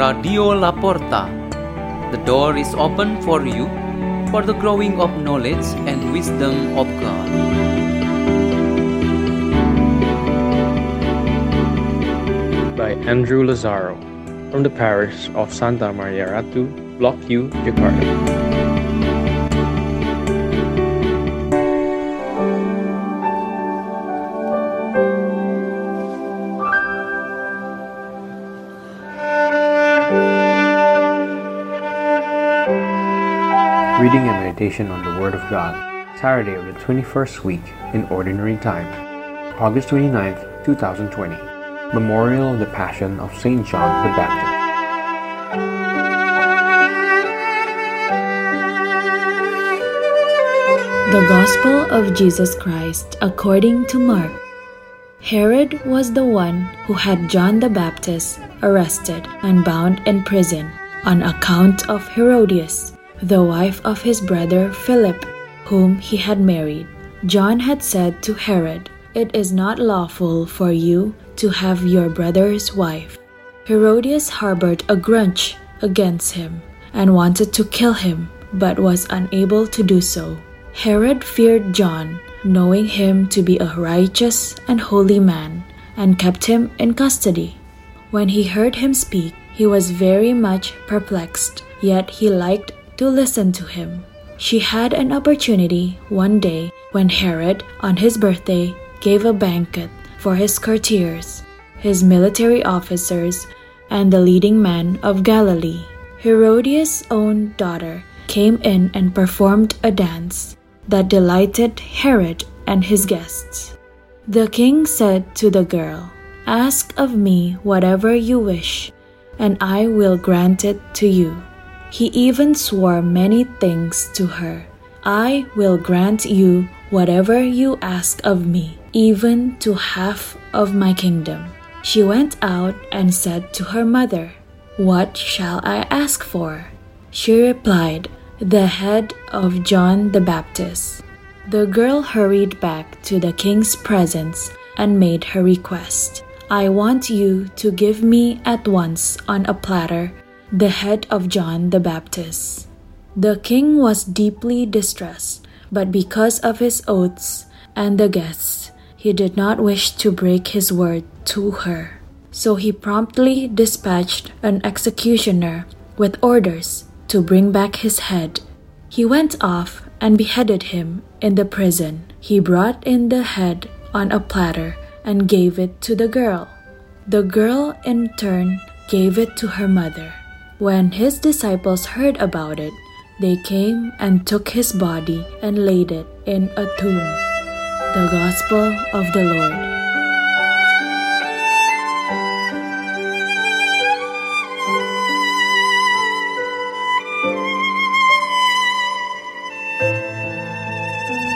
Radio La Porta. The door is open for you for the growing of knowledge and wisdom of God. by Andrew Lazaro from the parish of Santa Maria Ratu, Block Q, Jakarta. Meditation on the Word of God, Saturday of the 21st week in Ordinary Time, August 29th, 2020. Memorial of the Passion of St. John the Baptist. The Gospel of Jesus Christ according to Mark. Herod was the one who had John the Baptist arrested and bound in prison on account of Herodias, the wife of his brother Philip, whom he had married. John had said to Herod, It is not lawful for you to have your brother's wife. Herodias harbored a grudge against him and wanted to kill him, but was unable to do so. Herod feared John, knowing him to be a righteous and holy man, and kept him in custody. When he heard him speak, he was very much perplexed, yet he liked to listen to him. She had an opportunity one day when Herod, on his birthday, gave a banquet for his courtiers, his military officers, and the leading men of Galilee. Herodias' own daughter came in and performed a dance that delighted Herod and his guests. The king said to the girl, Ask of me whatever you wish, and I will grant it to you. He even swore many things to her. I will grant you whatever you ask of me, even to half of my kingdom. She went out and said to her mother, What shall I ask for? She replied, The head of John the Baptist. The girl hurried back to the king's presence and made her request. I want you to give me at once on a platter the head of John the Baptist. The king was deeply distressed, but because of his oaths and the guests, he did not wish to break his word to her. So he promptly dispatched an executioner with orders to bring back his head. He went off and beheaded him in the prison. He brought in the head on a platter and gave it to the girl. The girl, in turn, gave it to her mother. When his disciples heard about it, they came and took his body and laid it in a tomb. The Gospel of the Lord.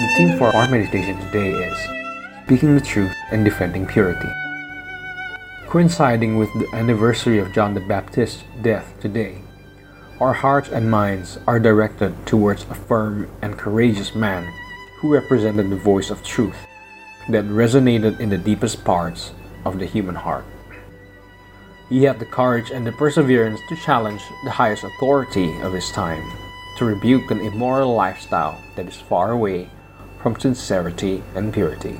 The theme for our meditation today is Speaking the Truth and Defending Purity. Coinciding with the anniversary of John the Baptist's death today, our hearts and minds are directed towards a firm and courageous man who represented the voice of truth that resonated in the deepest parts of the human heart. He had the courage and the perseverance to challenge the highest authority of his time, to rebuke an immoral lifestyle that is far away from sincerity and purity.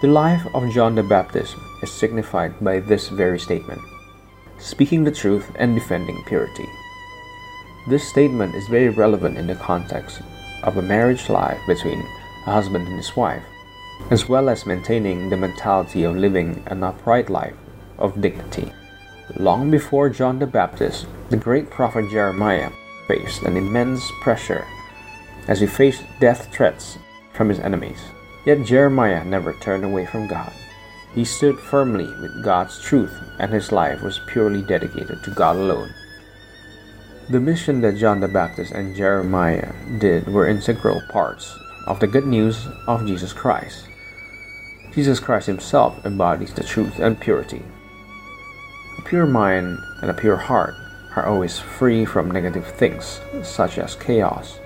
The life of John the Baptist is signified by this very statement speaking the truth and defending purity. This statement is very relevant in the context of a marriage life between a husband and his wife, as well as maintaining the mentality of living an upright life of dignity. Long before John the Baptist, the great prophet Jeremiah faced an immense pressure as he faced death threats from his enemies. Yet Jeremiah never turned away from God. He stood firmly with God's truth, and his life was purely dedicated to God alone. The mission that John the Baptist and Jeremiah did were integral parts of the good news of Jesus Christ. Jesus Christ himself embodies the truth and purity. A pure mind and a pure heart are always free from negative things such as chaos,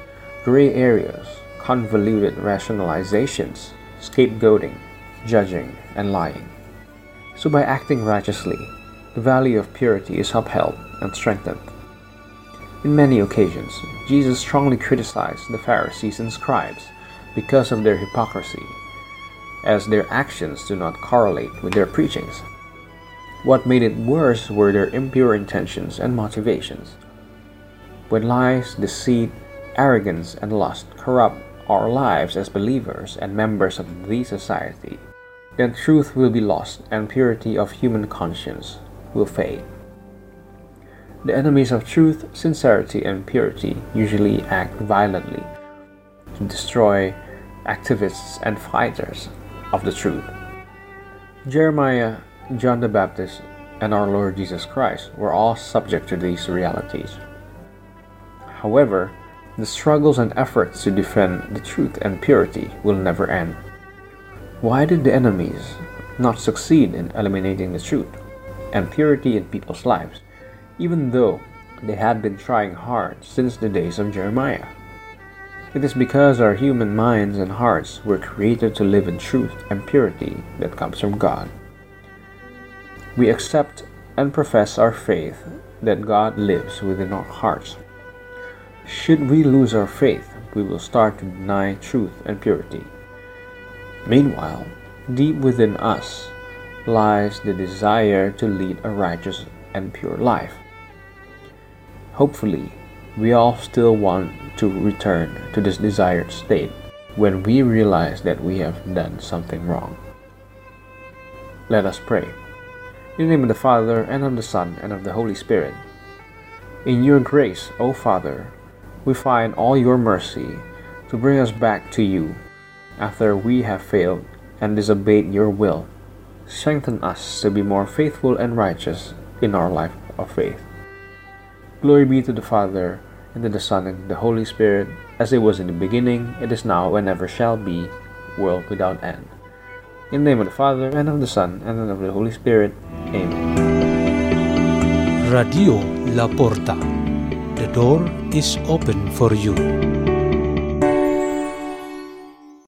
gray areas, convoluted rationalizations, scapegoating, judging, and lying. So, by acting righteously, the value of purity is upheld and strengthened. In many occasions, Jesus strongly criticized the Pharisees and scribes because of their hypocrisy, as their actions do not correlate with their preachings. What made it worse were their impure intentions and motivations. When lies, deceit, arrogance, and lust corrupt our lives as believers and members of the society, then truth will be lost and purity of human conscience will fade. The enemies of truth, sincerity, and purity usually act violently to destroy activists and fighters of the truth. Jeremiah, John the Baptist, and our Lord Jesus Christ were all subject to these realities. However, the struggles and efforts to defend the truth and purity will never end. Why did the enemies not succeed in eliminating the truth and purity in people's lives, even though they had been trying hard since the days of Jeremiah? It is because our human minds and hearts were created to live in truth and purity that comes from God. We accept and profess our faith that God lives within our hearts should we lose our faith, we will start to deny truth and purity. Meanwhile, deep within us lies the desire to lead a righteous and pure life. Hopefully, we all still want to return to this desired state when we realize that we have done something wrong. Let us pray. In the name of the Father, and of the Son, and of the Holy Spirit. In your grace, O Father, we find all your mercy to bring us back to you after we have failed and disobeyed your will. Strengthen us to be more faithful and righteous in our life of faith. Glory be to the Father, and to the Son, and the Holy Spirit, as it was in the beginning, it is now, and ever shall be, world without end. In the name of the Father, and of the Son, and of the Holy Spirit. Amen. Radio La Porta. The door is open for you.